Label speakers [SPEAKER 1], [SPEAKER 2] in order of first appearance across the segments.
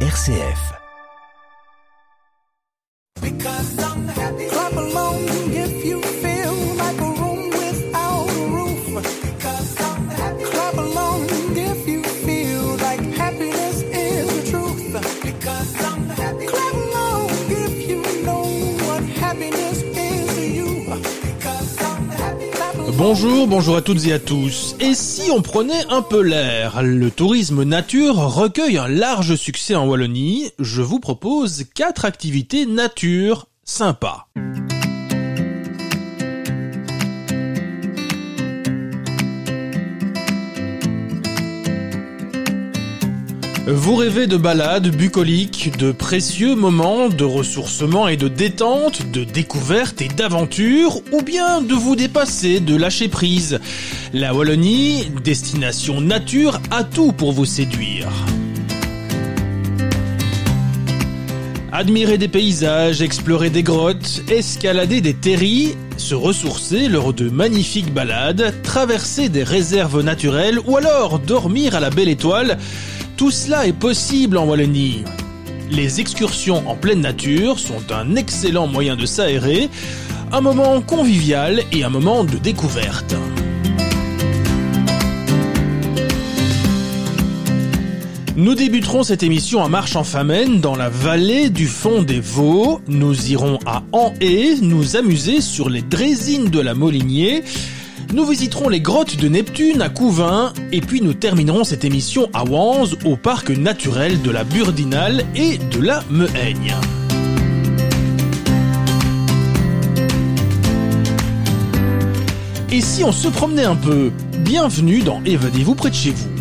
[SPEAKER 1] RCF.
[SPEAKER 2] Bonjour, bonjour à toutes et à tous. Et si on prenait un peu l'air? Le tourisme nature recueille un large succès en Wallonie. Je vous propose quatre activités nature sympas. Vous rêvez de balades bucoliques, de précieux moments de ressourcement et de détente, de découverte et d'aventure, ou bien de vous dépasser, de lâcher prise. La Wallonie, destination nature, a tout pour vous séduire. Admirer des paysages, explorer des grottes, escalader des terris, se ressourcer lors de magnifiques balades, traverser des réserves naturelles ou alors dormir à la belle étoile, tout cela est possible en Wallonie. Les excursions en pleine nature sont un excellent moyen de s'aérer, un moment convivial et un moment de découverte. Nous débuterons cette émission à marche en famenne dans la vallée du fond des Vaux. Nous irons à Anhé nous amuser sur les drésines de la Molinier nous visiterons les grottes de Neptune à Couvin et puis nous terminerons cette émission à Wanze au parc naturel de la Burdinale et de la Mehaigne. Et si on se promenait un peu Bienvenue dans Évadez-vous près de chez vous.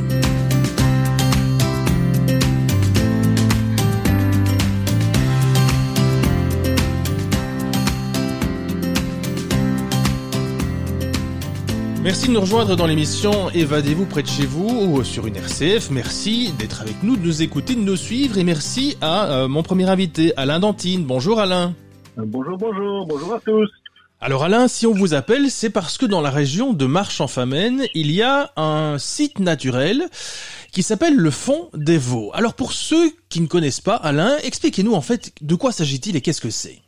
[SPEAKER 2] Merci de nous rejoindre dans l'émission Évadez-vous près de chez vous ou sur une RCF. Merci d'être avec nous, de nous écouter, de nous suivre et merci à euh, mon premier invité, Alain Dantine. Bonjour Alain.
[SPEAKER 3] Bonjour, bonjour, bonjour à tous.
[SPEAKER 2] Alors Alain, si on vous appelle, c'est parce que dans la région de Marche-en-Famenne, il y a un site naturel qui s'appelle le Fond des Vaux. Alors pour ceux qui ne connaissent pas, Alain, expliquez-nous en fait de quoi s'agit-il et qu'est-ce que c'est?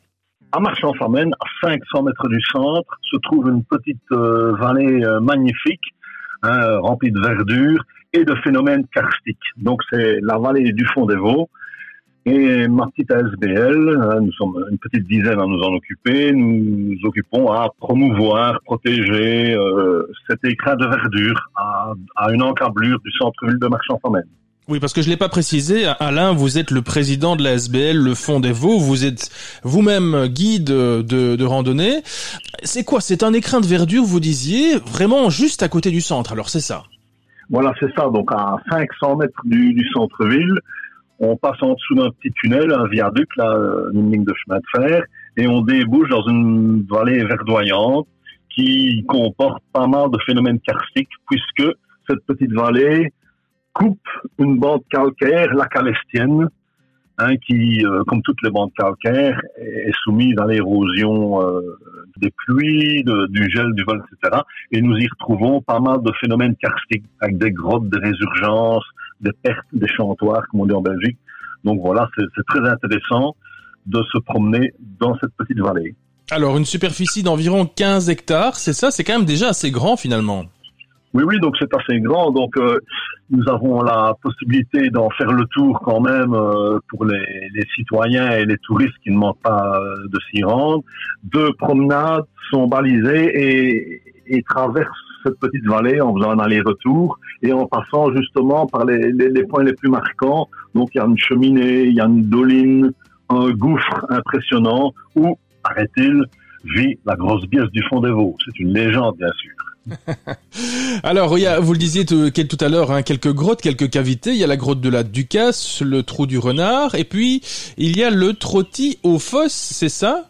[SPEAKER 3] À Marchand-Famenne, à 500 mètres du centre, se trouve une petite euh, vallée euh, magnifique, hein, remplie de verdure et de phénomènes karstiques. Donc c'est la vallée du fond des Vaux. Et ma petite hein, nous sommes une petite dizaine à nous en occuper, nous nous occupons à promouvoir, protéger euh, cet écrin de verdure à, une encablure du centre-ville de Marchand-Famenne.
[SPEAKER 2] Oui, parce que je l'ai pas précisé, Alain, vous êtes le président de la SBL, le Fond des Vaux, vous êtes vous-même guide de, de randonnée. C'est quoi? C'est un écrin de verdure, vous disiez, vraiment juste à côté du centre, alors c'est ça?
[SPEAKER 3] Voilà, c'est ça, donc à 500 mètres du, du centre-ville, on passe en dessous d'un petit tunnel, un viaduc, là, une ligne de chemin de fer, et on débouche dans une vallée verdoyante qui comporte pas mal de phénomènes karstiques, puisque cette petite vallée coupe une bande calcaire, la calestienne, hein, qui, euh, comme toutes les bandes calcaires, est soumise à l'érosion euh, des pluies, du gel, du vol, etc. Et nous y retrouvons pas mal de phénomènes karstiques, avec des grottes, des résurgences, des pertes, des chantoirs, comme on dit en Belgique. Donc voilà, c'est très intéressant de se promener dans cette petite vallée.
[SPEAKER 2] Alors, une superficie d'environ 15 hectares, c'est ça C'est quand même déjà assez grand finalement.
[SPEAKER 3] Oui, oui, donc c'est assez grand. Donc euh, nous avons la possibilité d'en faire le tour quand même euh, pour les, citoyens et les touristes qui ne manquent pas euh, de s'y rendre. Deux promenades sont balisées et, et traversent cette petite vallée en faisant un aller-retour et en passant justement par les, les, points les plus marquants. Donc il y a une cheminée, il y a une doline, un gouffre impressionnant où, paraît-il, vit la grosse biesse du fond des Vaux. C'est une légende, bien sûr.
[SPEAKER 2] Alors, vous le disiez tout, à l'heure, hein, quelques grottes, quelques cavités. Il y a la grotte de la Ducasse, le trou du renard, et puis il y a le trottis aux fosses, c'est ça?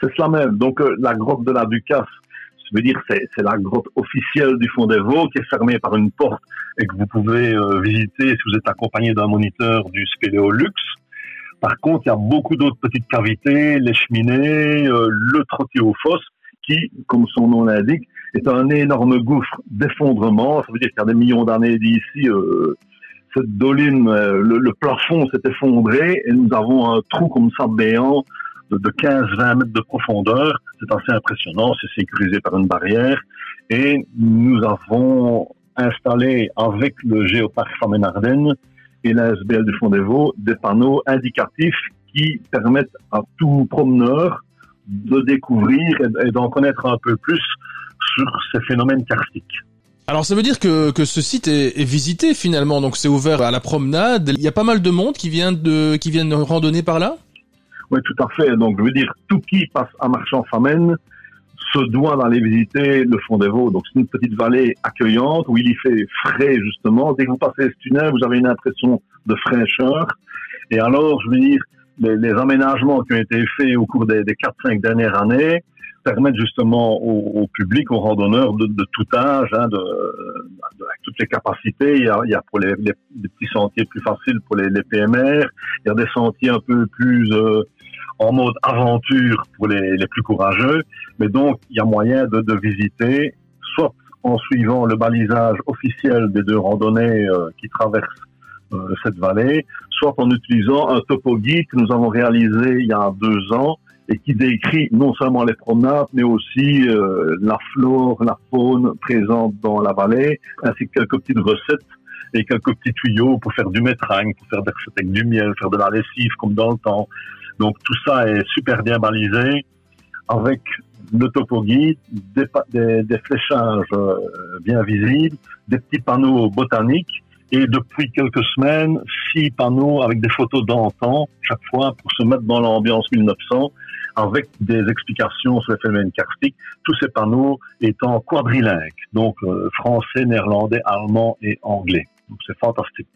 [SPEAKER 3] C'est cela même. Donc, euh, la grotte de la Ducasse, ça veut dire c'est, la grotte officielle du fond des Vaux, qui est fermée par une porte et que vous pouvez euh, visiter si vous êtes accompagné d'un moniteur du Spéléolux. Par contre, il y a beaucoup d'autres petites cavités, les cheminées, euh, le trottis aux fosses, qui, comme son nom l'indique, est un énorme gouffre d'effondrement. Ça veut dire qu'il y a des millions d'années d'ici, euh, cette doline, euh, le, plafond s'est effondré et nous avons un trou comme ça béant de, 15-20 mètres de profondeur. C'est assez impressionnant, c'est sécurisé par une barrière. Et nous avons installé avec le géoparc Famen Ardennes et la SBL du Fond des Vaux des panneaux indicatifs qui permettent à tout promeneur de découvrir et d'en connaître un peu plus sur ces phénomènes karstiques.
[SPEAKER 2] Alors ça veut dire que, que ce site est, est visité finalement, donc c'est ouvert à la promenade. Il y a pas mal de monde qui vient de qui viennent randonner par là?
[SPEAKER 3] Oui, tout à fait. Donc je veux dire, tout qui passe à Marchand-Famenne se doit d'aller visiter le fond des Vaux. Donc c'est une petite vallée accueillante où il y fait frais justement. Dès que vous passez ce tunnel, vous avez une impression de fraîcheur. Et alors, je veux dire, les, les aménagements qui ont été faits au cours des, des 4-5 dernières années, permettre justement au, public, aux randonneurs de, tout âge, hein, de, avec toutes les capacités. Il y a, il y a pour les, les, petits sentiers plus faciles pour les, les, PMR, il y a des sentiers un peu plus euh, en mode aventure pour les, les, plus courageux. Mais donc, il y a moyen de, de visiter, soit en suivant le balisage officiel des deux randonnées euh, qui traversent euh, cette vallée, soit en utilisant un topo guide que nous avons réalisé il y a deux ans et qui décrit non seulement les promenades, mais aussi euh, la flore, la faune présente dans la vallée, ainsi que quelques petites recettes et quelques petits tuyaux pour faire du métringue, pour faire des recettes avec du miel, faire de la lessive comme dans le temps. Donc tout ça est super bien balisé avec le topo guide, des, des, des fléchages euh, bien visibles, des petits panneaux botaniques et depuis quelques semaines, six panneaux avec des photos d'antan, chaque fois pour se mettre dans l'ambiance 1900 avec des explications sur les phénomènes karstiques, tous ces panneaux étant quadrilingues, donc euh, français, néerlandais, allemand et anglais. Donc c'est fantastique.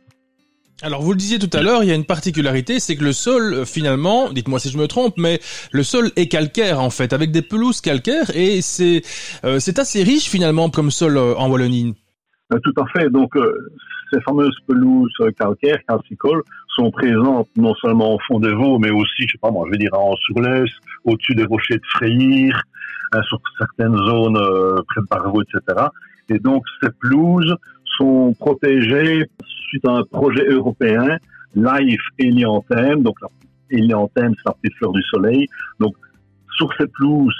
[SPEAKER 2] Alors vous le disiez tout à l'heure, il y a une particularité, c'est que le sol euh, finalement, dites-moi si je me trompe, mais le sol est calcaire en fait, avec des pelouses calcaires et c'est euh, c'est assez riche finalement comme sol en Wallonie.
[SPEAKER 3] Tout à fait. Donc ces fameuses pelouses calcaires, calcicoles, sont présentes non seulement au fond des Vaux, mais aussi, je sais pas moi, je vais dire en Surlès, au-dessus des rochers de Freyir, hein, sur certaines zones euh, près de Barreau, etc. Et donc, ces pelouses sont protégées suite à un projet européen, Life Elianthem, donc Elianthem, c'est la petite fleur du soleil. Donc, sur ces pelouses,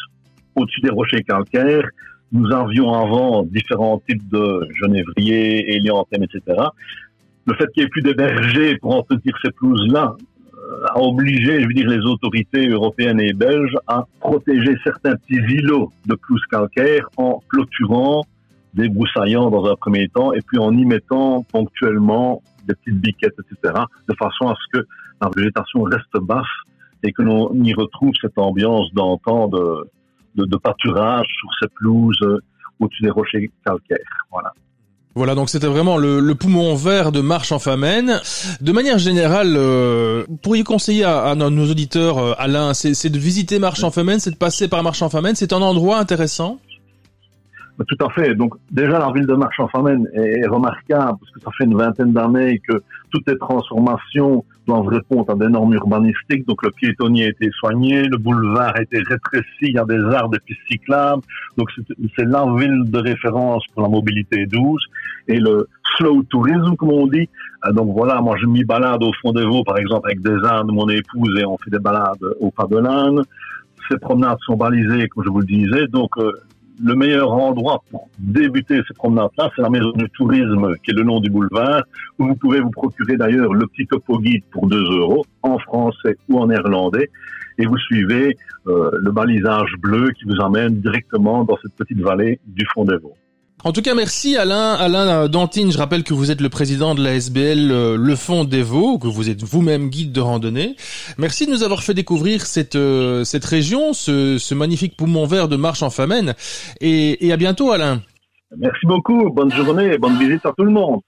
[SPEAKER 3] au-dessus des rochers calcaires, nous avions avant différents types de genévriers, hélianthèmes, etc. Le fait qu'il n'y ait plus de bergers pour entretenir ces pelouses-là euh, a obligé, je veux dire, les autorités européennes et belges à protéger certains petits îlots de pelouses calcaires en clôturant, débroussaillant dans un premier temps, et puis en y mettant ponctuellement des petites biquettes, etc., de façon à ce que la végétation reste basse et que l'on y retrouve cette ambiance d'antan de, de, pâturage sur ces pelouses euh, au-dessus des rochers calcaires. Voilà.
[SPEAKER 2] Voilà, donc c'était vraiment le, poumon vert de Marche en Famenne. De manière générale, euh, pourriez conseiller à, nos auditeurs, euh, Alain, c'est de visiter Marche en Famenne, c'est de passer par Marche en Famenne, c'est un endroit intéressant?
[SPEAKER 3] Tout à fait. Donc déjà la ville de Marche-en-Famenne est remarquable parce que ça fait une vingtaine d'années que toutes les transformations doivent répondre à des normes urbanistiques. Donc le piétonnier a été soigné, le boulevard a été rétréci, il y a des arts des pistes cyclables. Donc c'est la ville de référence pour la mobilité douce et le slow tourism comme on dit. Euh, donc voilà, moi je m'y balade au fond des Vaux par exemple avec des ânes de mon épouse et on fait des balades au pas de l'âne ces promenades sont balisées, comme je vous le disais. Donc, euh, le meilleur endroit pour débuter ces promenades-là, c'est la maison du tourisme, qui est le nom du boulevard, où vous pouvez vous procurer d'ailleurs le petit topo guide pour 2 euros, en français ou en néerlandais, et vous suivez euh, le balisage bleu qui vous amène directement dans cette petite vallée du fond des Vaux.
[SPEAKER 2] En tout cas, merci Alain. Alain Dantine, je rappelle que vous êtes le président de la SBL euh, Le Fond des Vaux, que vous êtes vous-même guide de randonnée. Merci de nous avoir fait découvrir cette, euh, cette région, ce, ce magnifique poumon vert de Marche en Famenne. Et, et à bientôt Alain.
[SPEAKER 3] Merci beaucoup. Bonne journée et bonne visite à tout le monde.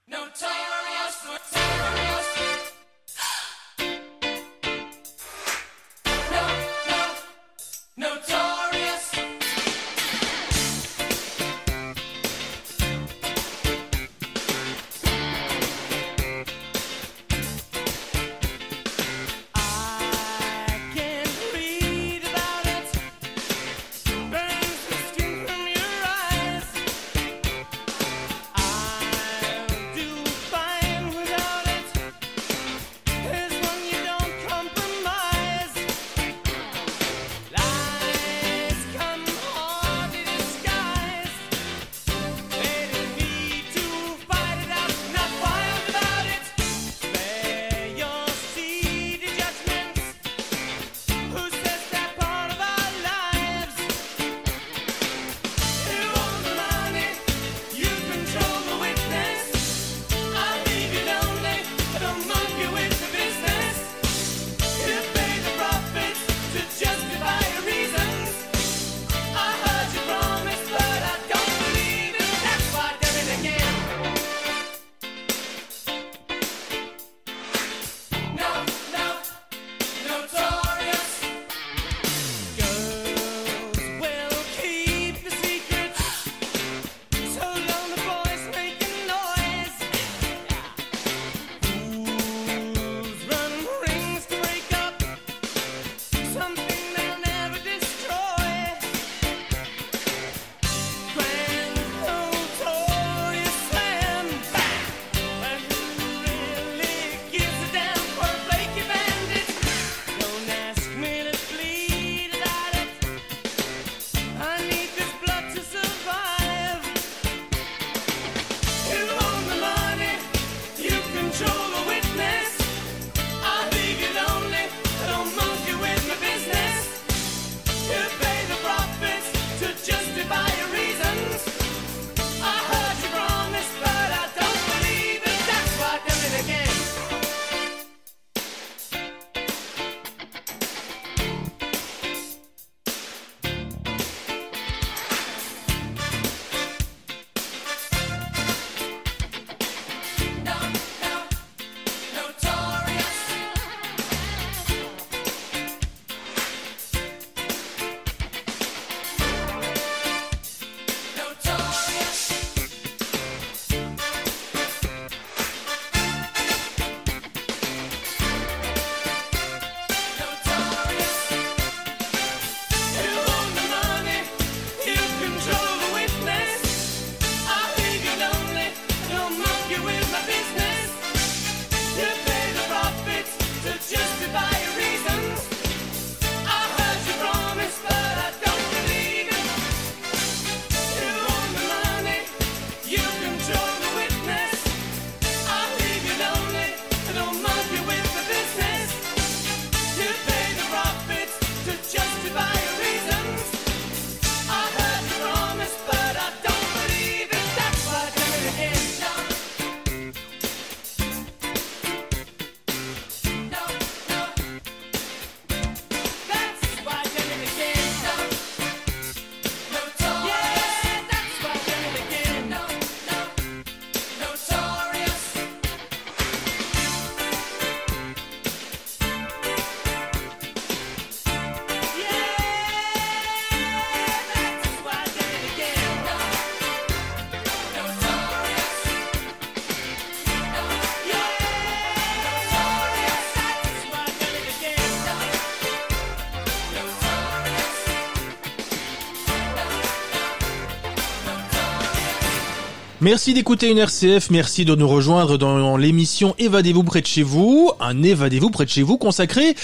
[SPEAKER 2] Merci d'écouter une RCF, merci de nous rejoindre dans l'émission Évadez-vous près de chez vous, un Évadez-vous près de chez vous consacré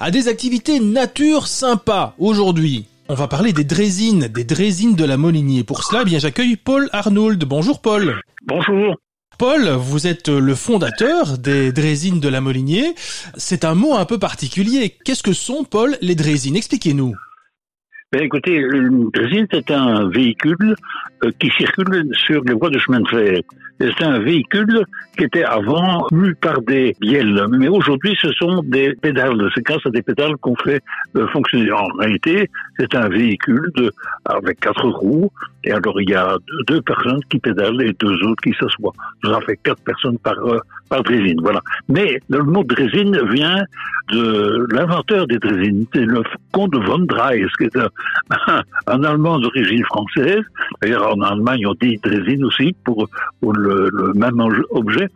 [SPEAKER 2] à des activités nature sympas. Aujourd'hui, on va parler des drésines, des drésines de la Molinier. Pour cela, eh bien j'accueille Paul Arnould. Bonjour Paul.
[SPEAKER 1] Bonjour.
[SPEAKER 2] Paul, vous êtes le fondateur des drésines de la Molinier. C'est un mot un peu particulier. Qu'est-ce que sont, Paul, les drésines Expliquez-nous.
[SPEAKER 1] Ben écoutez, une drésine, c'est un véhicule euh, qui circule sur les voies de chemin de fer. C'est un véhicule qui était avant mu par des bielles, mais aujourd'hui ce sont des pédales. C'est grâce à des pédales qu'on fait euh, fonctionner. En réalité, c'est un véhicule de, avec quatre roues, et alors il y a deux personnes qui pédalent et deux autres qui s'assoient. Ça fait quatre personnes par euh, par drésine, voilà. Mais le mot drésine vient de l'inventeur des drésines, c'est le comte von Drais, qui est un, un Allemand d'origine française. D'ailleurs, en Allemagne, on dit drésine aussi pour, le, même objet.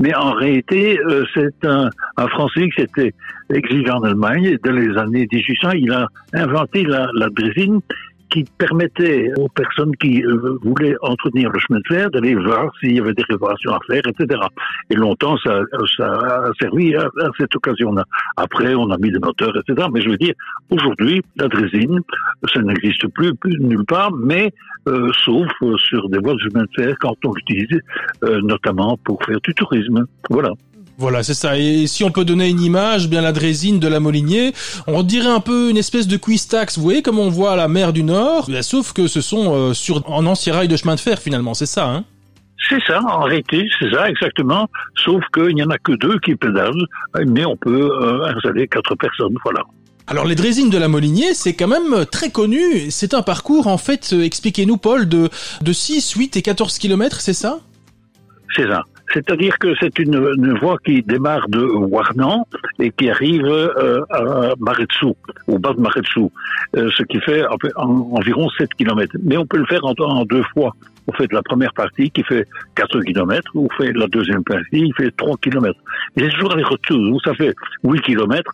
[SPEAKER 1] Mais en réalité, euh, c'est un, Français qui s'était exilé en Allemagne. Dans les années 1800, il a inventé la, la qui permettait aux personnes qui euh, voulaient entretenir le chemin de fer d'aller voir s'il y avait des réparations à faire, etc. Et longtemps, ça, ça a servi à, à cette occasion-là. Après, on a mis des moteurs, etc. Mais je veux dire, aujourd'hui, la drésine, ça n'existe plus, plus nulle part, mais euh, sauf sur des voies de chemin de fer quand on l'utilise, euh, notamment pour faire du tourisme. Voilà.
[SPEAKER 2] Voilà, c'est ça. Et si on peut donner une image, bien la drésine de la Molinier, on dirait un peu une espèce de cuistax. Vous voyez comme on voit la mer du Nord, sauf que ce sont euh, sur en ancien rail de chemin de fer finalement, c'est ça, hein?
[SPEAKER 1] C'est ça, en réalité, c'est ça, exactement. Sauf qu'il n'y en a que deux qui pédalent, mais on peut euh, installer quatre personnes, voilà.
[SPEAKER 2] Alors les drésines de la Molinier, c'est quand même très connu. C'est un parcours, en fait, euh, expliquez-nous Paul, de, de 6, 8 et 14 kilomètres, c'est ça?
[SPEAKER 1] C'est ça. C'est-à-dire que c'est une, une, voie qui démarre de Warnan et qui arrive euh, à Maretsou, au bas de Maretsou, euh, ce qui fait en, environ 7 km. Mais on peut le faire en, deux fois. On fait la première partie qui fait 4 km, on fait la deuxième partie qui fait 3 km. Et c'est toujours les retours, ça fait 8 km,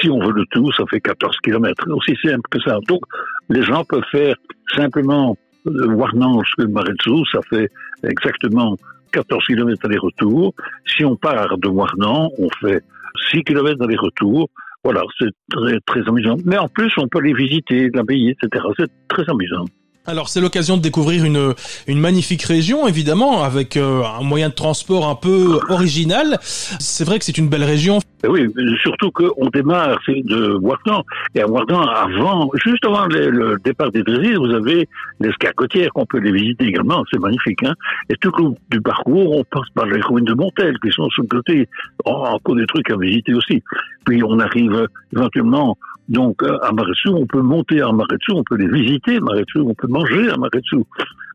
[SPEAKER 1] si on veut le tout, ça fait 14 km. Aussi simple que ça. Donc les gens peuvent faire simplement euh, Warnan jusqu'à Maretsou, ça fait exactement 14 km aller-retour. Si on part de Warnan, on fait 6 km aller-retour. Voilà, c'est très, très amusant. Mais en plus, on peut les visiter, l'abbaye, etc. C'est très amusant.
[SPEAKER 2] Alors c'est l'occasion de découvrir une, une magnifique région, évidemment, avec euh, un moyen de transport un peu original. C'est vrai que c'est une belle région.
[SPEAKER 1] Oui, surtout qu'on démarre de Wardan. Et à Wardan, avant, juste avant le, départ des Drésines, vous avez l'escargotière qu'on peut les visiter également. C'est magnifique. Hein et tout le long du parcours, on passe par les ruines de Montel, qui sont sur le côté. Encore des trucs à visiter aussi. Puis on arrive éventuellement donc à Maretsu, on peut monter à Maretsu, on peut les visiter à Maretsu, on peut manger à Maretsu.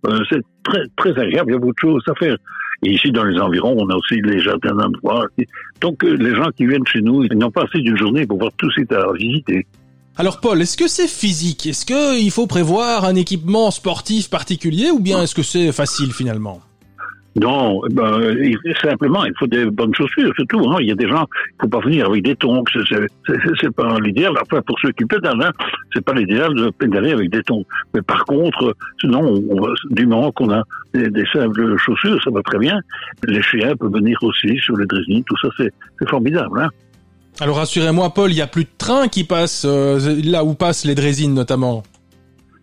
[SPEAKER 1] Euh, c'est très très agréable, il y a beaucoup de choses à faire. Et ici, dans les environs, on a aussi les jardins d'endroits. Donc, euh, les gens qui viennent chez nous, ils n'ont pas assez d'une journée pour voir tout ce qui à visiter.
[SPEAKER 2] Alors Paul, est-ce que c'est physique? Est-ce qu'il faut prévoir un équipement sportif particulier ou bien est-ce que c'est facile finalement?
[SPEAKER 1] Non, ben, simplement, il faut des bonnes chaussures, surtout. Hein. Il y a des gens, il faut pas venir avec des tongs, c'est pas l'idéal. Enfin, pour ceux qui pédalent, hein, c'est pas l'idéal de pédaler avec des tongs. Mais par contre, sinon, on, du moment qu'on a des, des, simples chaussures, ça va très bien. Les chiens peuvent venir aussi sur les drésines, tout ça, c'est formidable. Hein.
[SPEAKER 2] Alors rassurez-moi, Paul, il n'y a plus de train qui passe euh, là où passent les drésines notamment.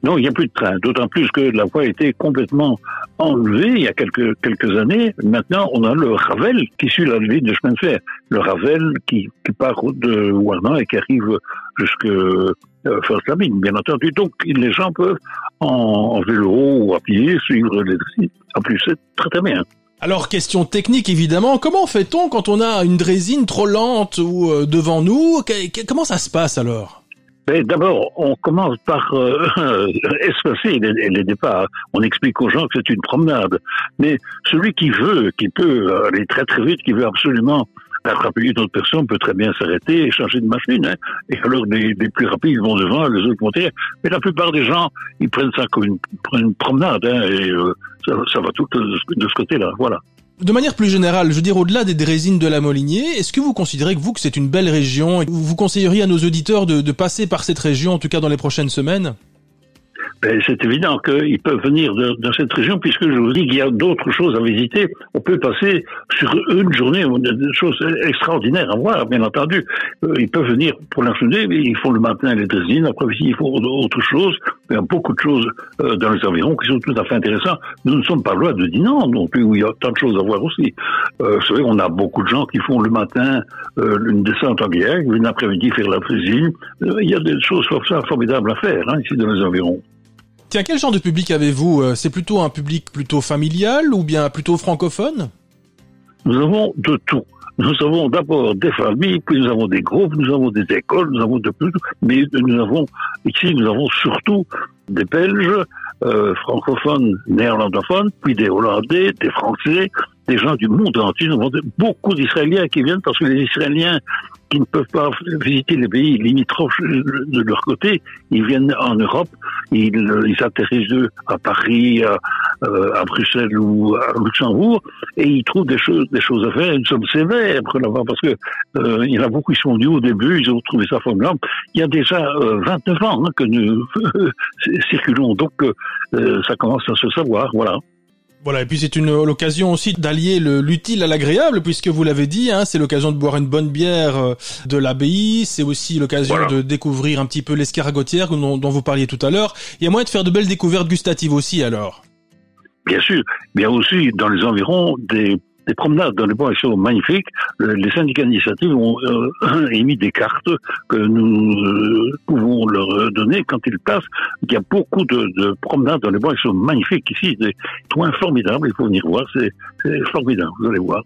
[SPEAKER 1] Non, il n'y a plus de train, d'autant plus que la voie a été complètement enlevée il y a quelques, années. Maintenant, on a le Ravel qui suit la ligne de chemin de fer. Le Ravel qui, part de Warnan et qui arrive jusque euh, First-Lamine, bien entendu. Donc, les gens peuvent en, vélo ou à pied suivre les. En plus, c'est très très bien.
[SPEAKER 2] Alors, question technique évidemment, comment fait-on quand on a une drésine trop lente ou euh, devant nous? Comment ça se passe alors?
[SPEAKER 1] D'abord, on commence par euh, espacer les, les, départs. On explique aux gens que c'est une promenade. Mais celui qui veut, qui peut aller très très vite, qui veut absolument attraper une autre personne, peut très bien s'arrêter et changer de machine. Hein. Et alors les, les, plus rapides vont devant, les autres vont derrière. Mais la plupart des gens, ils prennent ça comme une, une promenade. Hein, et euh, ça, ça, va tout de, de ce côté-là. Voilà.
[SPEAKER 2] De manière plus générale, je veux dire au-delà des résines de la Molinier, est-ce que vous considérez que vous que c'est une belle région et vous conseilleriez à nos auditeurs de, de, passer par cette région, en tout cas dans les prochaines semaines?
[SPEAKER 1] Ben, c'est évident qu'ils peuvent venir de, dans cette région, puisque je vous dis qu'il y a d'autres choses à visiter. On peut passer sur une journée des choses extraordinaires à voir, bien entendu. Euh, ils peuvent venir pour la journée, ils font le matin les dressines, après ils font autre chose. Il y a beaucoup de choses euh, dans les environs qui sont tout à fait intéressantes. Nous ne sommes pas loin de Dinan non plus, où il y a tant de choses à voir aussi. Euh, vous savez, on a beaucoup de gens qui font le matin euh, une descente en bière, une après-midi faire la cuisine. Euh, il y a des choses formidables à faire hein, ici dans les environs.
[SPEAKER 2] Tiens, quel genre de public avez-vous euh, C'est plutôt un public plutôt familial ou bien plutôt francophone?
[SPEAKER 1] Nous avons de tout. Nous avons d'abord des familles, puis nous avons des groupes, nous avons des écoles, nous avons de plus, mais nous avons ici, nous avons surtout des Belges, euh, francophones, néerlandophones, puis des Hollandais, des Français, des gens du monde entier. Beaucoup d'Israéliens qui viennent parce que les Israéliens qui ne peuvent pas visiter les pays limitrophes de leur côté, ils viennent en Europe, ils, ils atterrissent à Paris, à, euh, à, Bruxelles ou à Luxembourg, et ils trouvent des choses, des choses à faire. Nous sommes sévères là-bas parce que euh, il y en a beaucoup qui sont venus au début, ils ont trouvé ça formidable. Il y a déjà euh, 29 ans hein, que nous circulons, donc euh, ça commence à se savoir, voilà.
[SPEAKER 2] Voilà, et puis c'est une l'occasion aussi d'allier l'utile à l'agréable, puisque vous l'avez dit, hein, c'est l'occasion de boire une bonne bière euh, de l'abbaye, c'est aussi l'occasion voilà. de découvrir un petit peu l'escaragotière dont, dont, vous parliez tout à l'heure. Il y a moyen de faire de belles découvertes gustatives aussi alors.
[SPEAKER 1] Bien sûr, mais il y a aussi dans les environs des des promenades dans les bois sont magnifiques. Les syndicats d'initiative ont euh, émis des cartes que nous euh, pouvons leur donner quand ils passent. Il y a beaucoup de, de promenades dans les bois qui sont magnifiques ici, des points formidables. Il faut venir voir, c'est formidable. Vous allez voir.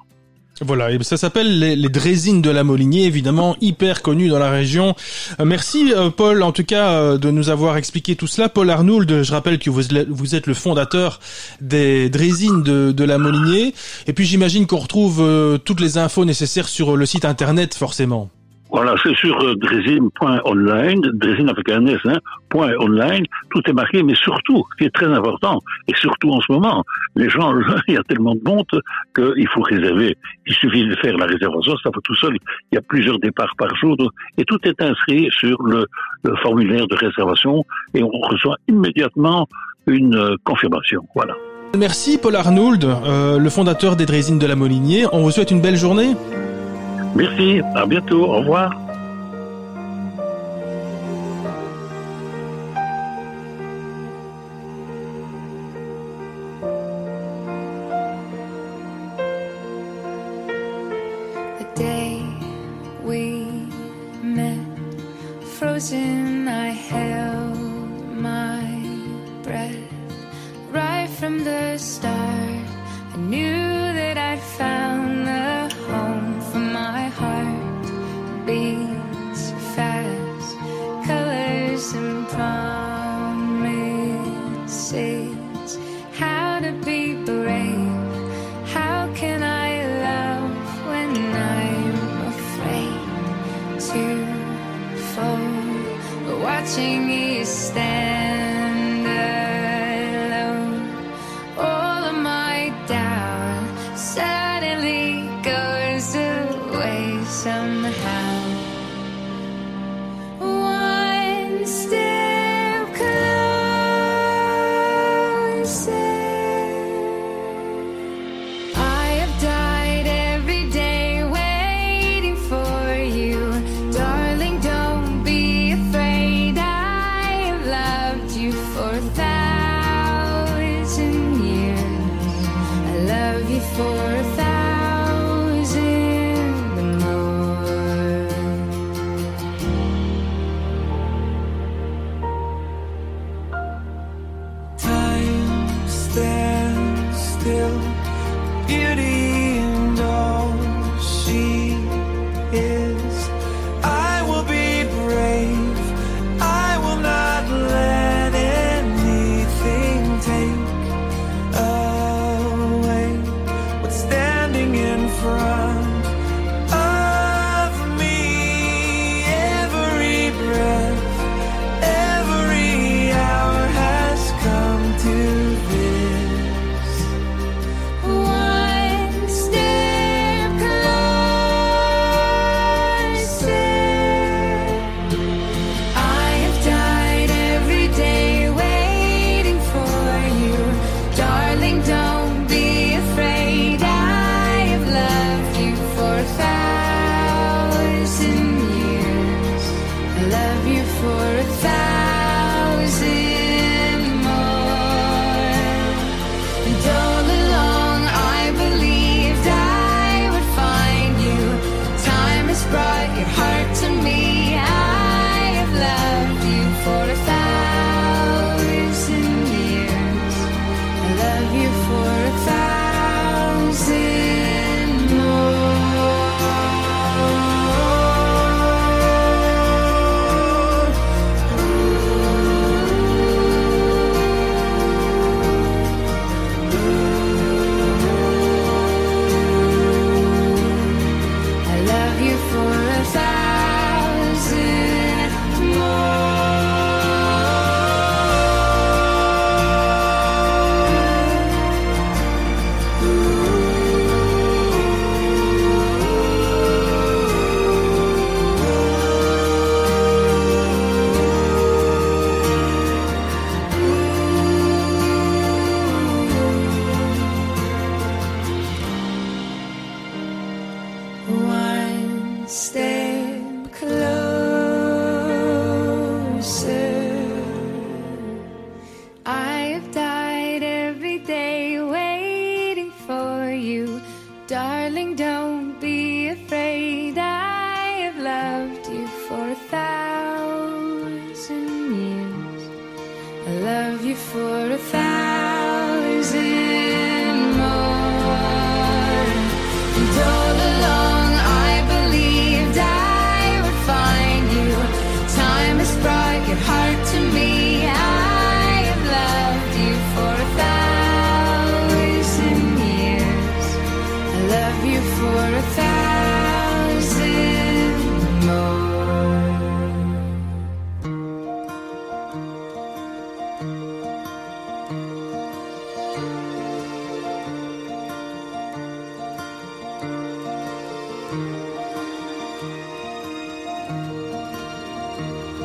[SPEAKER 2] Voilà, et ça s'appelle les, les Drésines de la Molinier, évidemment hyper connu dans la région. Euh, merci euh, Paul, en tout cas, euh, de nous avoir expliqué tout cela. Paul Arnould, je rappelle que vous, êtes le fondateur des Drésines de, de la Molinier. Et puis j'imagine qu'on retrouve toutes les infos nécessaires sur le site internet, forcément.
[SPEAKER 1] Voilà, c'est sur euh, dresine.online, dresine avec un S, hein, point online, tout est marqué, mais surtout, ce qui est très important, et surtout en ce moment, les gens, il y a tellement de monde qu'il faut réserver. Il suffit de faire la réservation, ça va tout seul. Il y a plusieurs départs par jour, et tout est inscrit sur le, le formulaire de réservation, et on reçoit immédiatement une euh, confirmation. Voilà.
[SPEAKER 2] Merci Paul Arnould, euh, le fondateur des Drésines de la Molinier. On vous souhaite une belle journée.
[SPEAKER 1] Merci, à bientôt, au revoir.
[SPEAKER 4] still beauty.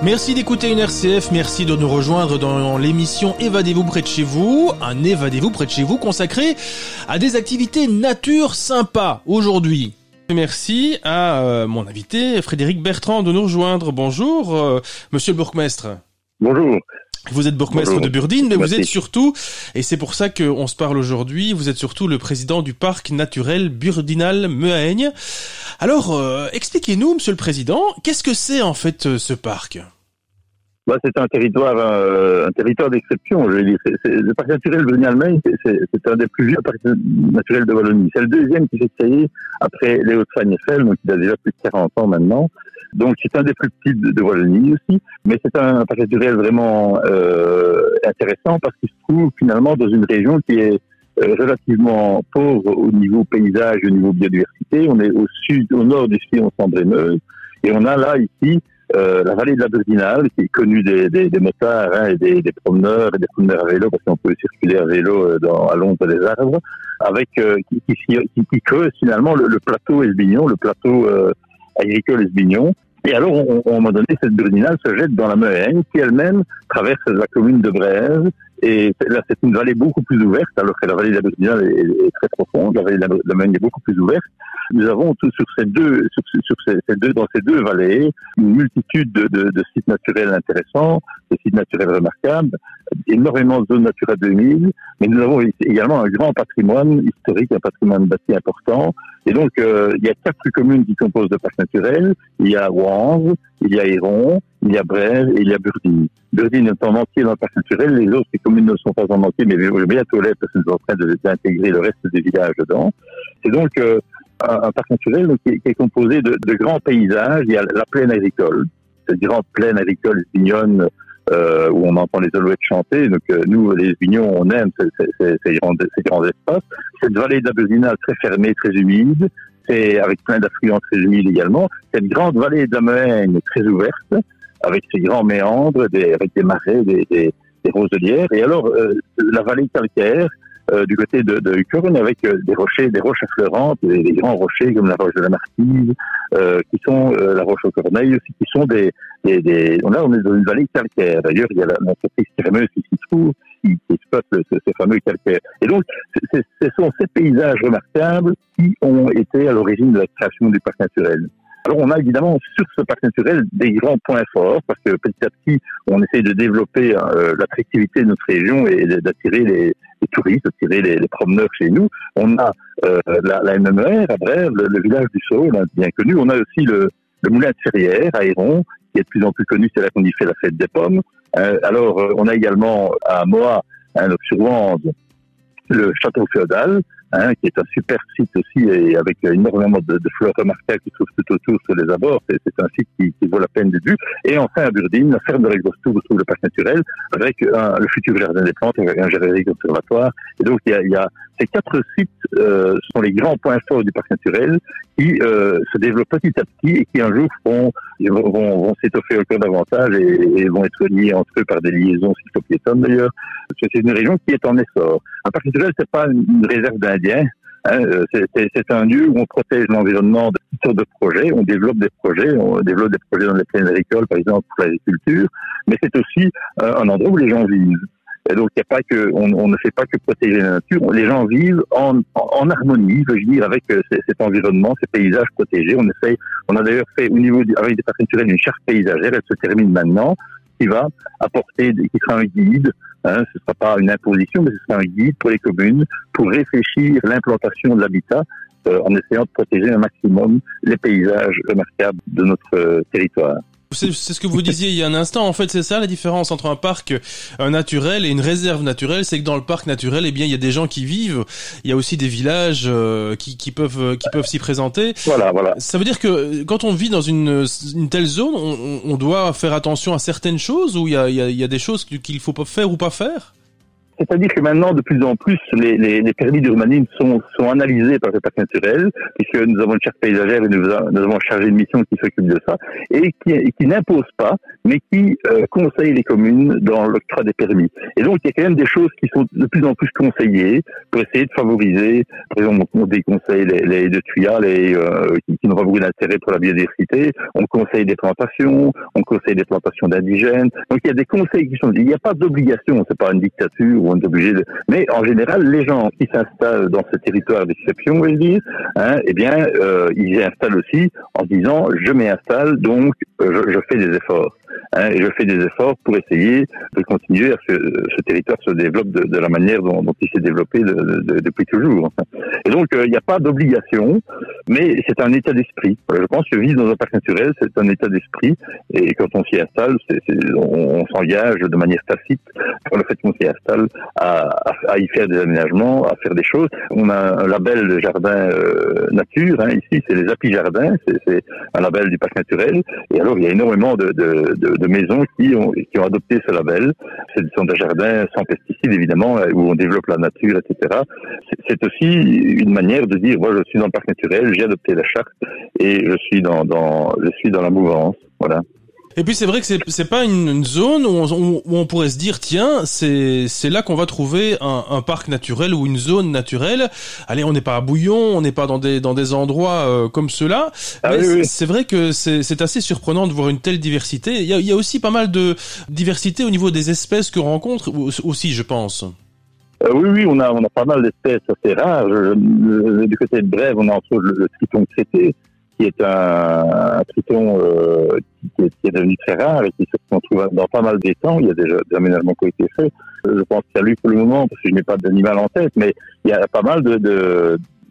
[SPEAKER 2] Merci d'écouter une RCF, merci de nous rejoindre dans l'émission Évadez-vous près de chez vous, un Évadez-vous près de chez vous consacré à des activités nature sympas aujourd'hui. Merci à euh, mon invité Frédéric Bertrand de nous rejoindre. Bonjour, euh, monsieur le bourgmestre.
[SPEAKER 5] Bonjour.
[SPEAKER 2] Vous êtes bourgmestre
[SPEAKER 5] Bonjour.
[SPEAKER 2] de Burdine, mais vous êtes surtout, et c'est pour ça qu'on se parle aujourd'hui, vous êtes surtout le président du parc naturel Burdinal Mehaigne. Alors, euh, expliquez-nous, monsieur le président, qu'est-ce que c'est en fait euh, ce parc?
[SPEAKER 5] Bah, c'est un territoire, euh, un territoire d'exception. Je dire, le parc naturel Brunel-Maine, c'est- c'est c'est un des plus vieux parcs naturels de Wallonie. C'est le deuxième qui s'est créé après les Hauts-de-Fagnefel, donc il a déjà plus de 40 ans maintenant. Donc c'est un des plus petits de, de Wallonie aussi, mais c'est un parc naturel vraiment euh, intéressant parce qu'il se trouve finalement dans une région qui est euh, relativement pauvre au niveau paysage, au niveau biodiversité. On est au sud, au nord du Sion sans Brémeuse, et on a là ici euh, la vallée de la Burdinale, qui est connue des, des, des motards hein, et des, des promeneurs et des promeneurs à vélo, parce qu'on peut circuler à vélo euh, dans, à l'ombre des arbres, avec euh, qui, qui, qui, qui creuse finalement le, le plateau Esbignon, le plateau euh, agricole Esbignon. Et alors, on, on, à un moment donné, cette Burdinale se jette dans la Mehaigne, qui elle-même traverse la commune de Brèze. Et là, c'est une vallée beaucoup plus ouverte, alors que la vallée de la Burdinale est, très profonde. La vallée de la, Mehaigne est beaucoup plus ouverte. Nous avons tout sur ces deux, sur, ces, deux, dans ces deux vallées, une multitude de, sites naturels intéressants, de sites naturels remarquables, énormément de zones Natura 2000, mais nous avons également un grand patrimoine historique, un patrimoine bâti important. Et donc, euh, il y a quatre communes qui composent le parc naturel. Il y a Wange, il y a Héron, il y a Brève et il y a Burdine. Burdine est en entier dans le parc naturel. Les autres communes ne sont pas en entier, mais bientôt l'être parce nous sommes en train d'intégrer le reste des villages dedans. C'est donc euh, un, parc naturel qui, est, composé de, grands paysages. Il y a la plaine agricole, cette grande plaine agricole vignonne euh, où on entend les alouettes chanter. Donc euh, nous, les vignons, on aime ces, ces, ces, grands, ces grands espaces. Cette vallée de la Burdinale très fermée, très humide, et avec plein d'affluents très humides également. Cette grande vallée de la très ouverte, avec ses grands méandres, des, avec des marais, des, des, des roselières. Et alors, euh, la vallée calcaire, euh, du côté de, de avec euh, des rochers, des roches affleurantes, des, grands rochers comme la roche de la Marquise, euh, qui sont euh, la roche aux corneilles aussi, qui sont des, des, des... Là, on est dans une vallée calcaire. D'ailleurs, il y a l'entreprise crémeuse qui s'y trouve, qui, qui exploite ce, ce fameux calcaire. Et donc, ce sont ces paysages remarquables qui ont été à l'origine de la création du parc naturel. Alors, on a évidemment sur ce parc naturel des grands points forts, parce que petit à petit, on essaie de développer euh, l'attractivité de notre région et d'attirer les, les touristes, d'attirer les, les promeneurs chez nous. On a euh, la, la MMR à Brève, le, le village du Saule, hein, bien connu. On a aussi le, le moulin de Ferrières à Héron, qui est de plus en plus connu, c'est là qu'on y fait la fête des pommes. Euh, alors, euh, on a également à Moa, hein, Wande, le château féodal, hein, qui est un super site aussi et avec énormément de, fleurs remarquables qui se trouvent tout autour sur les abords. C'est un site qui, qui vaut la peine d'être vu. Et enfin à Burdine, la ferme de l'Exhaustou retrouve le parc naturel avec un- le futur jardin des plantes, avec un jardin conservatoire. Et donc il y a, y a ces quatre sites euh, sont les grands points forts du parc naturel qui euh, se développent petit à petit et qui un jour vont, vont, vont s'étoffer encore davantage et, et vont être liés entre eux par des liaisons cyclopiétonnes d'ailleurs. C'est une région qui est en essor. Un parc naturel, c'est pas une réserve Hein, euh, c'est- un lieu où on protège l'environnement de toutes sortes de projets, on développe des projets, on développe des projets dans les plaines agricoles, par exemple pour l'agriculture, mais c'est aussi euh, un endroit où les gens vivent. Et donc, on, ne fait pas que protéger la nature, les gens vivent en, en, en harmonie, je dire, avec euh, cet environnement, ces paysages protégés. On essaye, on a d'ailleurs fait au niveau du, avec des parcs naturels une charte paysagère, elle se termine maintenant, qui va apporter, qui sera un guide, hein, ce ne sera pas une imposition, mais ce sera un guide pour les communes pour réfléchir l'implantation de l'habitat euh, en essayant de protéger un maximum les paysages remarquables de notre euh, territoire.
[SPEAKER 2] C'est ce que vous disiez il y a un instant. En fait, c'est ça la différence entre un parc euh, naturel et une réserve naturelle. C'est que dans le parc naturel, eh bien, il y a des gens qui vivent. Il y a aussi des villages euh, qui, qui peuvent euh, qui peuvent s'y présenter.
[SPEAKER 5] Voilà, voilà.
[SPEAKER 2] Ça veut dire que euh, quand on vit dans une, une telle zone, on, on- on doit faire attention à certaines choses ou il y a, il y a, il y a des choses qu'il faut pas faire ou pas faire?
[SPEAKER 5] C'est-à-dire que maintenant, de plus en plus, les, les, les permis d'urbanisme sont, sont analysés par le parc naturel, puisque nous avons une charte paysagère et nous, a- nous avons chargé de mission qui s'occupe de ça, et qui, et qui n'impose pas, mais qui euh, conseille les communes dans l'octroi des permis. Et donc, il y a quand même des choses qui sont de plus en plus conseillées pour essayer de favoriser, par exemple, on déconseille les, les de tuyas, les, euh, qui, qui n'ont pas beaucoup d'intérêt pour la biodiversité, on conseille des plantations, on conseille des plantations d'indigènes. Donc, il y a des conseils qui sont, il n'y a pas d'obligation, c'est pas une dictature mais en général, les gens qui s'installent dans ce territoire d'exception, on va dire, hein, eh bien, euh, ils y installent aussi en disant, je m'y installe, donc euh, je, je fais des efforts. Hein, et je fais des efforts pour essayer de continuer à ce que ce territoire se développe de, la manière dont, il s'est développé de- de- de- depuis toujours. Et donc, euh, il n'y a pas d'obligation, mais c'est un état d'esprit. Voilà, je pense que vivre dans un parc naturel, c'est un état d'esprit, et quand on s'y installe, on, on s'engage de manière tacite sur le fait qu'on s'y installe à, y faire des aménagements, à faire des choses. On a un label de jardin euh, nature, hein, ici, c'est les Apis Jardins, c'est un label du parc naturel, et alors il y a énormément de, de, de maisons qui ont, qui ont adopté ce label. Ce sont des jardins sans pesticides, évidemment, euh, où on développe la nature, etc. C'est aussi une manière de dire, moi je suis dans le parc naturel, j'ai adopté la charte, et je suis dans, dans, je suis dans la mouvance. Voilà.
[SPEAKER 2] Et puis c'est vrai que c'est c'est pas une, une zone où on, où on pourrait se dire tiens c'est c'est là qu'on va trouver un, un parc naturel ou une zone naturelle. Allez on n'est pas à Bouillon, on n'est pas dans des dans des endroits euh, comme ceux-là.
[SPEAKER 5] Ah
[SPEAKER 2] Mais
[SPEAKER 5] oui,
[SPEAKER 2] c'est-
[SPEAKER 5] oui.
[SPEAKER 2] c'est vrai que c'est c'est assez surprenant de voir une telle diversité. Il y a, il y a aussi pas mal de diversité au niveau des espèces que rencontre aussi je pense.
[SPEAKER 5] Euh, oui, oui, on a, on a pas mal d'espèces assez rares. Je- je- du côté de Brève, on a entre autres le, le triton crété, qui est un, triton euh, qui, est, devenu très rare et qui se qu'on trouve dans pas mal d'étangs. Il y a déjà des aménagements qui ont été faits. Je pense qu'à lui pour le moment, parce que je n'ai pas d'animal en tête, mais il y a pas mal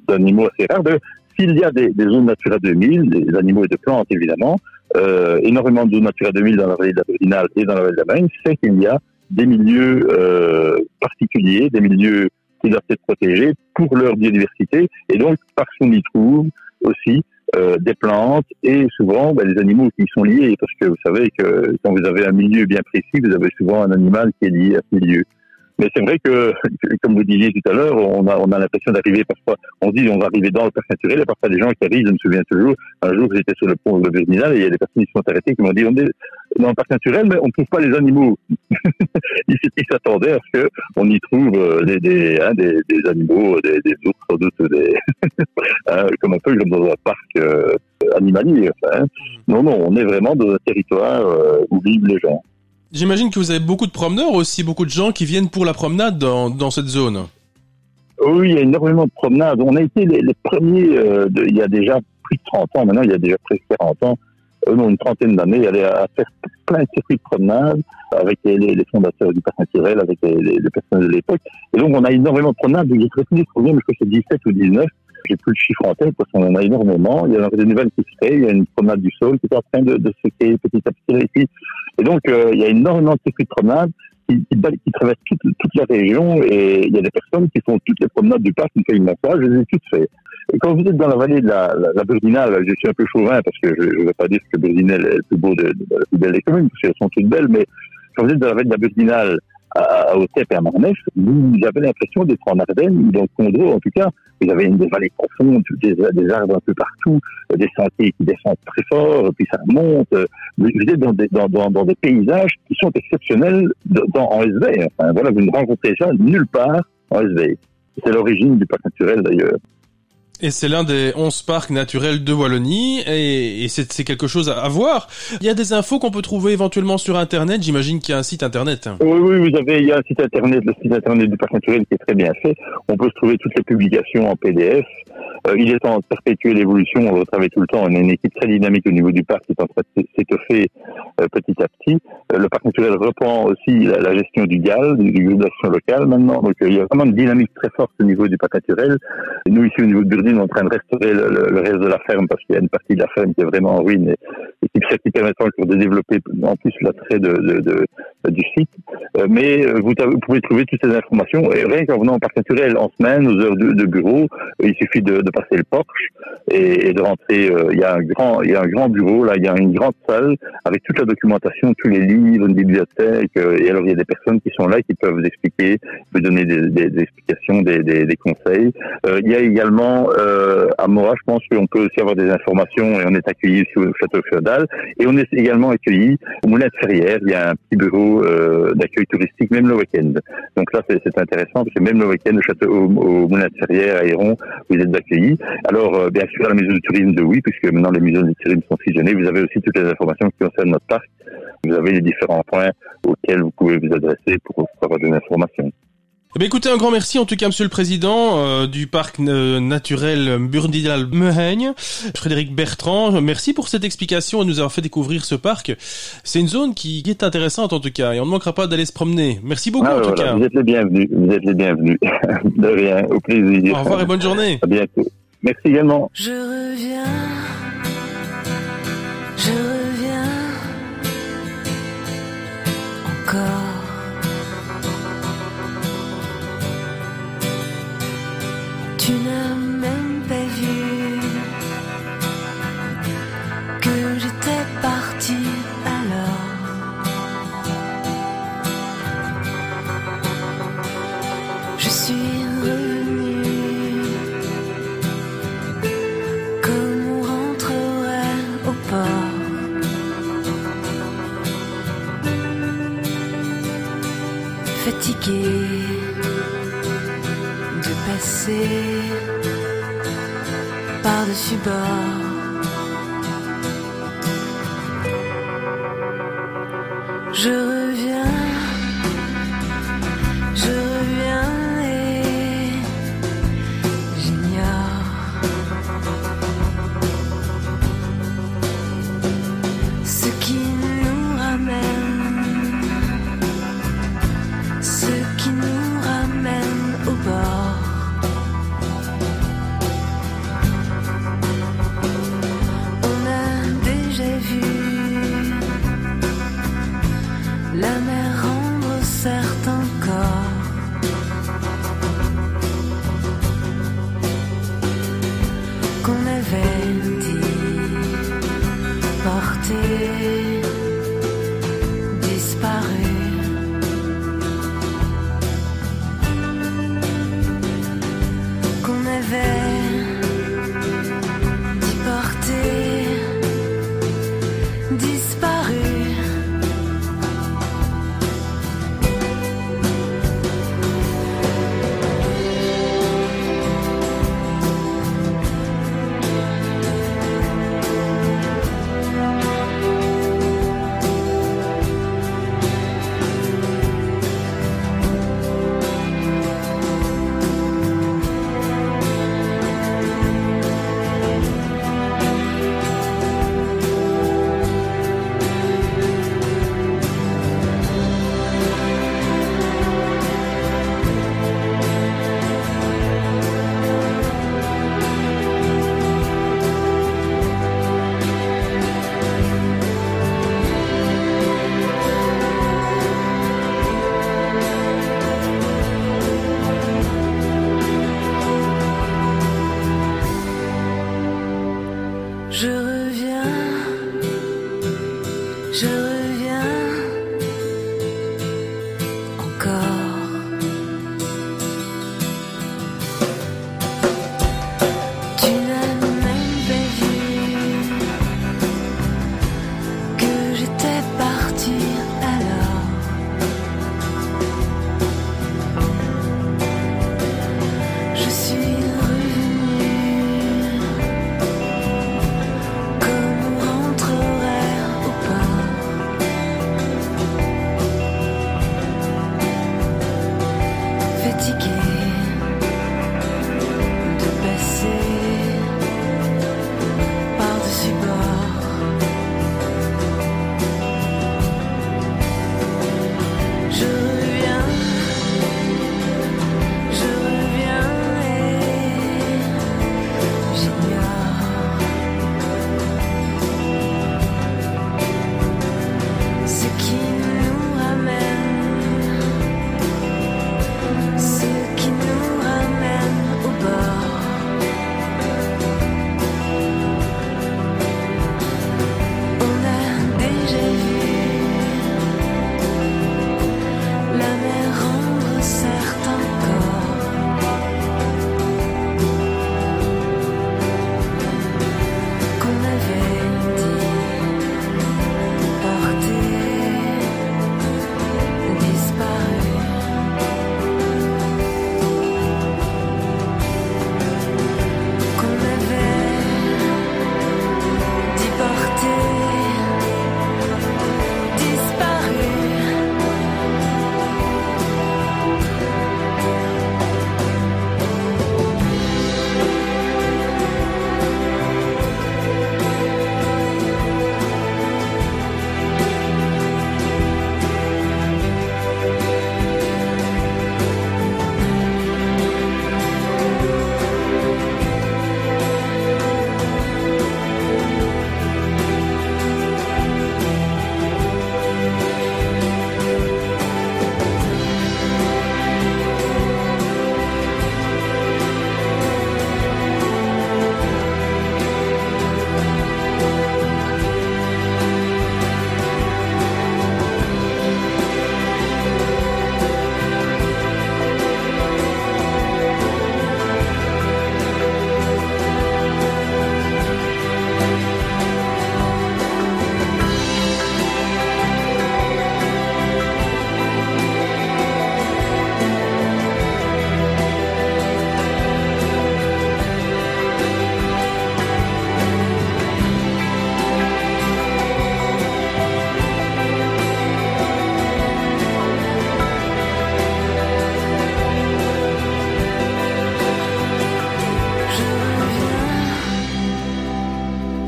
[SPEAKER 5] d'animaux assez rares. S'il y a des, des zones Natura 2000, des animaux et de plantes évidemment, euh, énormément de zones Natura 2000 dans la vallée de la Brinale et dans la vallée de la Maine, c'est qu'il y a des milieux euh, particuliers, des milieux qui doivent être protégés pour leur biodiversité, et donc parce qu'on y trouve aussi euh, des plantes et souvent ben, des animaux qui y sont liés, parce que vous savez que quand vous avez un milieu bien précis, vous avez souvent un animal qui est lié à ce milieu. Mais c'est vrai que, comme vous disiez tout à l'heure, on a, on a l'impression d'arriver parfois, on se dit on va arriver dans le parc naturel, et parfois des gens qui arrivent, je me souviens toujours, un jour j'étais sur le pont de Virginal et il y a des personnes qui se sont arrêtées qui m'ont dit on est dans le parc naturel, mais on ne trouve pas les animaux. ils s'attendaient à ce qu'on y trouve euh, des, des, hein, des, des animaux, des, des ours, sans doute, des, hein, comme un peu comme dans un parc euh, animalier. enfin, hein. Non, non, on est vraiment dans un territoire euh, où vivent les gens.
[SPEAKER 2] J'imagine que vous avez beaucoup de promeneurs aussi, beaucoup de gens qui viennent pour la promenade dans dans cette zone.
[SPEAKER 5] Oui, il y a énormément de promenades. On a été les, premiers, euh, de- il y a déjà plus de 30 ans, maintenant il y a déjà presque 40 ans, une trentaine d'années, aller à, faire plein de circuits de promenade avec les, fondateurs du parc naturel, avec les, personnes de l'époque. Et donc on a énormément de promenades. J'ai retenu ce problème, c'est 17 ou 19. J'ai plus le chiffre en tête parce qu'on en a énormément. Il y a des nouvelles qui se créent. Il y a une promenade du sol qui est en train de, se créer petit à petit ici. Et donc, euh, il y a énormément de circuits de promenade qui, qui, qui traversent toute, la région et il y a des personnes qui font toutes les promenades du parc, une fois une ça, je les ai toutes faites. Et quand vous êtes dans la vallée de la, la, la Burdinale, je suis un peu chauvin parce que je ne vais pas dire que Burdinelle est le plus beau de la plus belle des communes, parce qu'elles sont toutes belles, mais quand vous êtes dans la vallée de la Burdinale, à, Otep et à Marnef, vous avez l'impression d'être en Ardennes, dans le Condro en tout cas. Vous avez des vallées profondes, des, des arbres un peu partout, euh, des sentiers qui descendent très fort, puis ça remonte. euh, Vous êtes dans des, dans, dans, dans des paysages qui sont exceptionnels dans, en SV. Enfin, voilà, vous ne rencontrez ça nulle part en SV. C'est l'origine du parc naturel d'ailleurs.
[SPEAKER 2] Et c'est l'un des 11 parcs naturels de Wallonie, et, c'est quelque chose à, à voir. Il y a des infos qu'on peut trouver éventuellement sur Internet, j'imagine qu'il y a un site Internet.
[SPEAKER 5] Oui, oui, vous avez, il y a un site internet, le site internet du parc naturel qui est très bien fait. On peut se trouver toutes les publications en PDF. Euh, il est en perpétuelle évolution, on le travaille tout le temps. On a une équipe très dynamique au niveau du parc qui est en train de s'étoffer euh, petit à petit. Euh, le parc naturel reprend aussi la, gestion du GAL, du, du d'action local maintenant. Donc il y a vraiment une dynamique très forte au niveau du parc naturel. Nous ici au niveau de En train de restaurer le, reste de la ferme parce qu'il y a une partie de la ferme qui est vraiment en ruine et, et qui, qui permettra de développer en plus l'attrait de, du site. Euh, mais euh, vous, pouvez trouver toutes ces informations. Et rien qu'en venant au parc naturel en semaine, aux heures de, bureau, euh, il suffit de, passer le porche et, et de rentrer. il y a un grand, il y a un grand bureau là, il y a une grande salle avec toute la documentation, tous les livres, une bibliothèque. et alors il y a des personnes qui sont là qui peuvent vous expliquer, vous donner des, explications, des, conseils. Il y a également euh, à Moa, je pense qu'on peut aussi avoir des informations et on est accueilli ici au château féodal. Et on est également accueilli au Moulin de Ferrières. Il y a un petit bureau euh, d'accueil touristique, même le week-end. Donc là, c'est intéressant parce que même le week-end, au château, au, au Moulin de Ferrières, à Héron, vous êtes accueillis. Alors, euh, bien sûr, à la maison du tourisme de Oui, puisque maintenant les maisons du tourisme sont fusionnées, vous avez aussi toutes les informations qui concernent notre parc. Vous avez les différents points auxquels vous pouvez vous adresser pour avoir des informations.
[SPEAKER 2] Eh bien, écoutez, un grand merci en tout cas, Monsieur le Président euh, du parc euh, naturel Burdinal Mehaigne, Frédéric Bertrand. Merci pour cette explication et de nous avoir fait découvrir ce parc. C'est une zone qui, qui est intéressante en tout cas, et on ne manquera pas d'aller se promener. Merci beaucoup
[SPEAKER 5] Ah,
[SPEAKER 2] en tout cas.
[SPEAKER 5] Vous êtes les bienvenus. Vous êtes les bienvenus. de rien. Au plaisir.
[SPEAKER 2] Au revoir et bonne journée.
[SPEAKER 5] À bientôt. Merci également.
[SPEAKER 6] Je reviens, je reviens encore. you now 的 Qu'on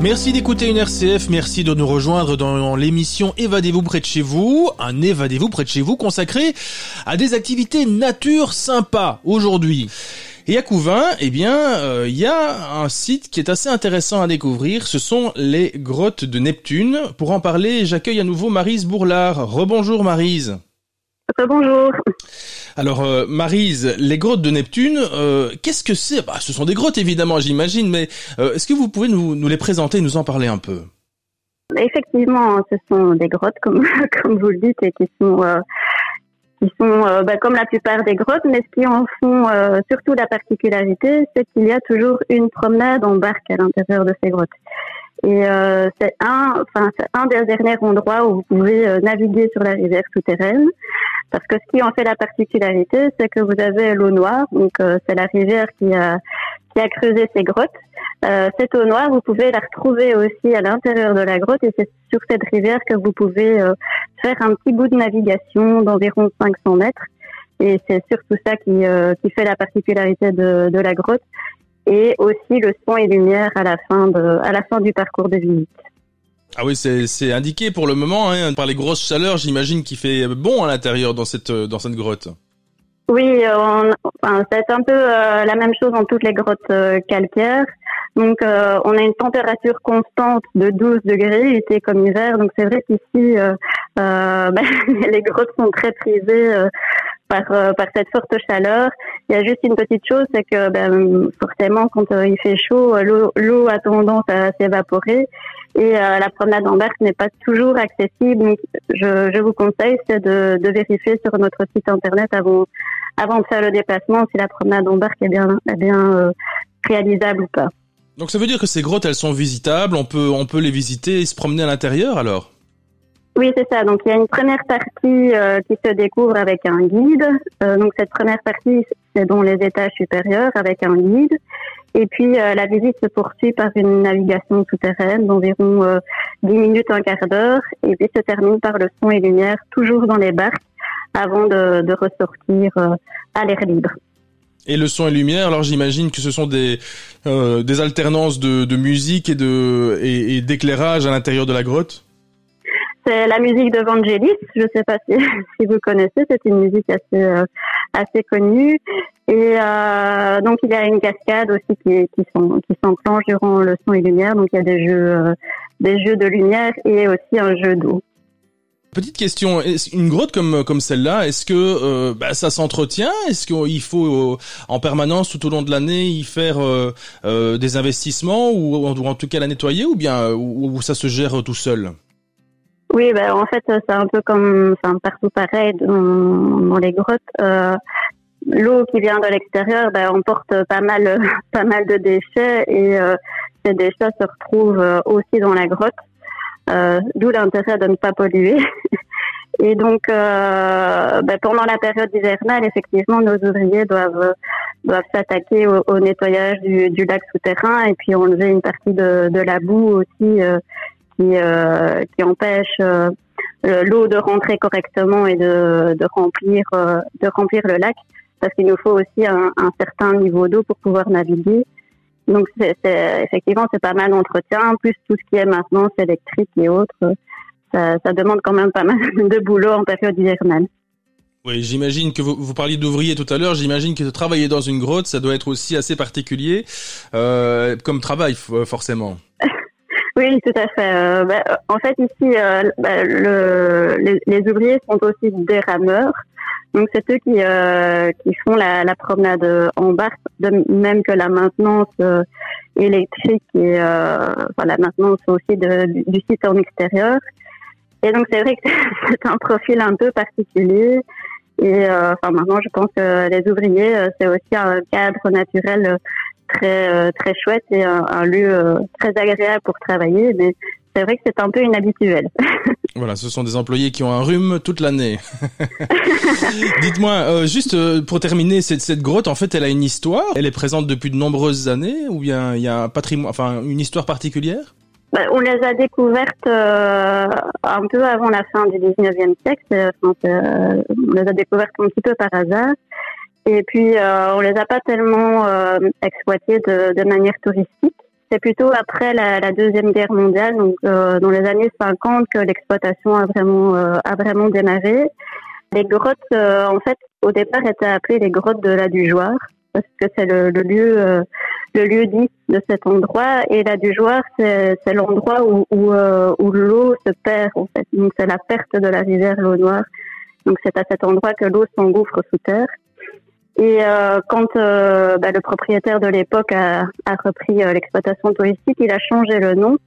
[SPEAKER 2] Merci d'écouter une RCF, merci de nous rejoindre dans l'émission Évadez-vous près de chez vous, un Évadez-vous près de chez vous consacré à des activités nature sympas aujourd'hui. Et à Couvin, eh bien, euh, il y a un site qui est assez intéressant à découvrir, ce sont les grottes de Neptune. Pour en parler, j'accueille à nouveau Marise Bourlard. Rebonjour Marise.
[SPEAKER 7] Bonjour.
[SPEAKER 2] Alors euh, Marise, les grottes de Neptune, euh, qu'est-ce que c'est? Bah, Ce sont des grottes évidemment, j'imagine, mais euh, est-ce que vous pouvez nous, nous les présenter, nous en parler un peu?
[SPEAKER 7] Effectivement, ce sont des grottes, comme, comme vous le dites, et qui sont, qui sont bah, comme la plupart des grottes, mais ce qui en font surtout la particularité, c'est qu'il y a toujours une promenade en barque à l'intérieur de ces grottes. Et euh, c'est un, enfin, un des derniers endroits où vous pouvez euh, naviguer sur la rivière souterraine. Parce que ce qui en fait la particularité, c'est que vous avez l'eau noire, donc euh, c'est la rivière qui a qui a creusé ces grottes. Euh, cette eau noire, vous pouvez la retrouver aussi à l'intérieur de la grotte et c'est sur cette rivière que vous pouvez euh, faire un petit bout de navigation d'environ 500 mètres. Et c'est surtout ça qui, euh, qui fait la particularité de, de la grotte et aussi le son et lumière à la fin de, à la fin du parcours de visite.
[SPEAKER 2] Ah oui, c'est indiqué pour le moment, hein, par les grosses chaleurs, j'imagine qu'il fait bon à l'intérieur dans cette dans cette grotte.
[SPEAKER 7] Oui, on, enfin, c'est un peu euh, la même chose dans toutes les grottes euh, calcaires. Donc, euh, on a une température constante de 12 degrés, été comme hiver. Donc, c'est vrai qu'ici, ben, les grottes sont très prisées par, euh, par cette forte chaleur. Il y a juste une petite chose, c'est que ben, forcément, quand euh, il fait chaud, euh, l'eau, a tendance à s'évaporer et la promenade en barque n'est pas toujours accessible. Je, vous conseille de, vérifier sur notre site internet avant, de faire le déplacement si la promenade en barque est bien, réalisable ou pas.
[SPEAKER 2] Donc ça veut dire que ces grottes, elles sont visitables, on peut, on peut les visiter et se promener à l'intérieur alors?
[SPEAKER 7] Oui, c'est ça. Donc il y a une première partie euh, qui se découvre avec un guide. Euh, donc cette première partie, c'est dans les étages supérieurs avec un guide. Et puis euh, la visite se poursuit par une navigation souterraine d'environ euh, 10 minutes, un quart d'heure. Et puis se termine par le son et lumière, toujours dans les barques, avant de, ressortir à l'air libre.
[SPEAKER 2] Et le son et lumière, alors j'imagine que ce sont des, des alternances de, musique et de et, et d'éclairage à l'intérieur de la grotte?
[SPEAKER 7] C'est la musique de Vangelis. Je ne sais pas si, vous connaissez. C'est une musique assez euh, assez connue. Et euh, donc il y a une cascade aussi qui qui s'en- qui s'enclenche durant le son et lumière. Donc il y a des jeux euh, des jeux de lumière et aussi un jeu d'eau.
[SPEAKER 2] Petite question, une grotte comme comme celle-là, est-ce que bah, ça s'entretient? Est-ce qu'il faut en permanence tout au long de l'année y faire des investissements ou, en tout cas la nettoyer ou bien ou ça se gère tout seul?
[SPEAKER 7] Oui, ben, en fait, c'est un peu comme enfin, partout pareil dans, les grottes. Euh, L'eau qui vient de l'extérieur ben, emporte pas mal, pas mal de déchets et euh, ces déchets se retrouvent euh, aussi dans la grotte. Euh, D'où l'intérêt de ne pas polluer. Et donc, euh, ben, pendant la période hivernale, effectivement, nos ouvriers doivent doivent s'attaquer au, au nettoyage du, du lac souterrain et puis enlever une partie de, de la boue aussi euh, qui, euh, qui empêche euh, le- l'eau de rentrer correctement et de, de remplir euh, de remplir le lac parce qu'il nous faut aussi un, un certain niveau d'eau pour pouvoir naviguer. Donc c'est, c'est- effectivement c'est pas mal d'entretien, plus tout ce qui est maintenance électrique et autres. Ça, ça demande quand même pas mal de boulot en période hivernale.
[SPEAKER 2] Oui, j'imagine que vous, vous parliez d'ouvriers tout à l'heure. J'imagine que travailler dans une grotte, ça doit être aussi assez particulier euh, comme travail, forcément.
[SPEAKER 7] Oui, tout à fait. Euh, bah, en fait, ici, euh, bah, le, les, les ouvriers sont aussi des rameurs. Donc, c'est eux qui, euh, qui font la, la promenade en barque, de même que la maintenance euh, électrique et euh, enfin, la maintenance aussi de, du, du site en extérieur. Et donc, c'est vrai que c'est un profil un peu particulier. Et euh, enfin, maintenant, je pense que les ouvriers, c'est aussi un cadre naturel très euh, très chouette et un, un lieu euh, très agréable pour travailler. Mais c'est vrai que c'est un peu inhabituel.
[SPEAKER 2] Voilà, ce sont des employés qui ont un rhume toute l'année. Dites-moi, euh, juste euh, pour terminer, cette, cette grotte, en fait, elle a une histoire. Elle est présente depuis de nombreuses années, ou bien il y a un patrimoine, enfin une histoire particulière?
[SPEAKER 7] Bah, on les a découvertes euh, un peu avant la fin du 19e siècle. On les a découvertes un petit peu par hasard. Et puis, euh, on les a pas tellement euh, exploitées de, manière touristique. C'est plutôt après la, deuxième guerre mondiale, donc euh, dans les années 50, que l'exploitation a vraiment euh, a vraiment démarré. Les grottes, euh, en fait, au départ, étaient appelées les grottes de la Dujoire parce que c'est le, lieu le lieu dit de cet endroit. Et la Dujoire, c'est l'endroit où où, où l'eau se perd en fait. Donc c'est la perte de la rivière l'eau noire. Donc c'est à cet endroit que l'eau s'engouffre sous terre. Et euh, quand euh, bah, le propriétaire de l'époque a, a repris euh, l'exploitation touristique, il a changé le nom.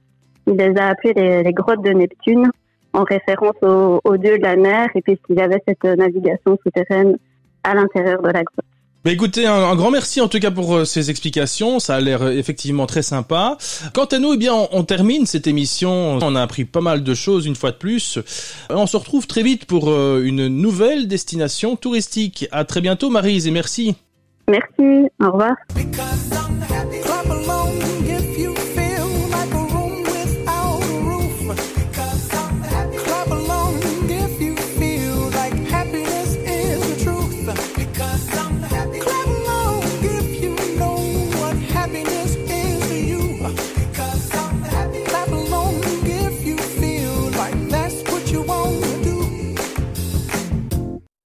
[SPEAKER 7] Il les a appelés les, les grottes de Neptune, en référence au, au dieu de la mer, et puisqu'il avait cette navigation souterraine à l'intérieur de la grotte.
[SPEAKER 2] Bah écoutez, un, un grand merci en tout cas pour euh, ces explications. Ça a l'air euh, effectivement très sympa. Quant à nous, eh bien, on, on termine cette émission. On a appris pas mal de choses une fois de plus. Euh, On se retrouve très vite pour euh, une nouvelle destination touristique. À très bientôt, Marise, et merci.
[SPEAKER 7] Merci, au revoir.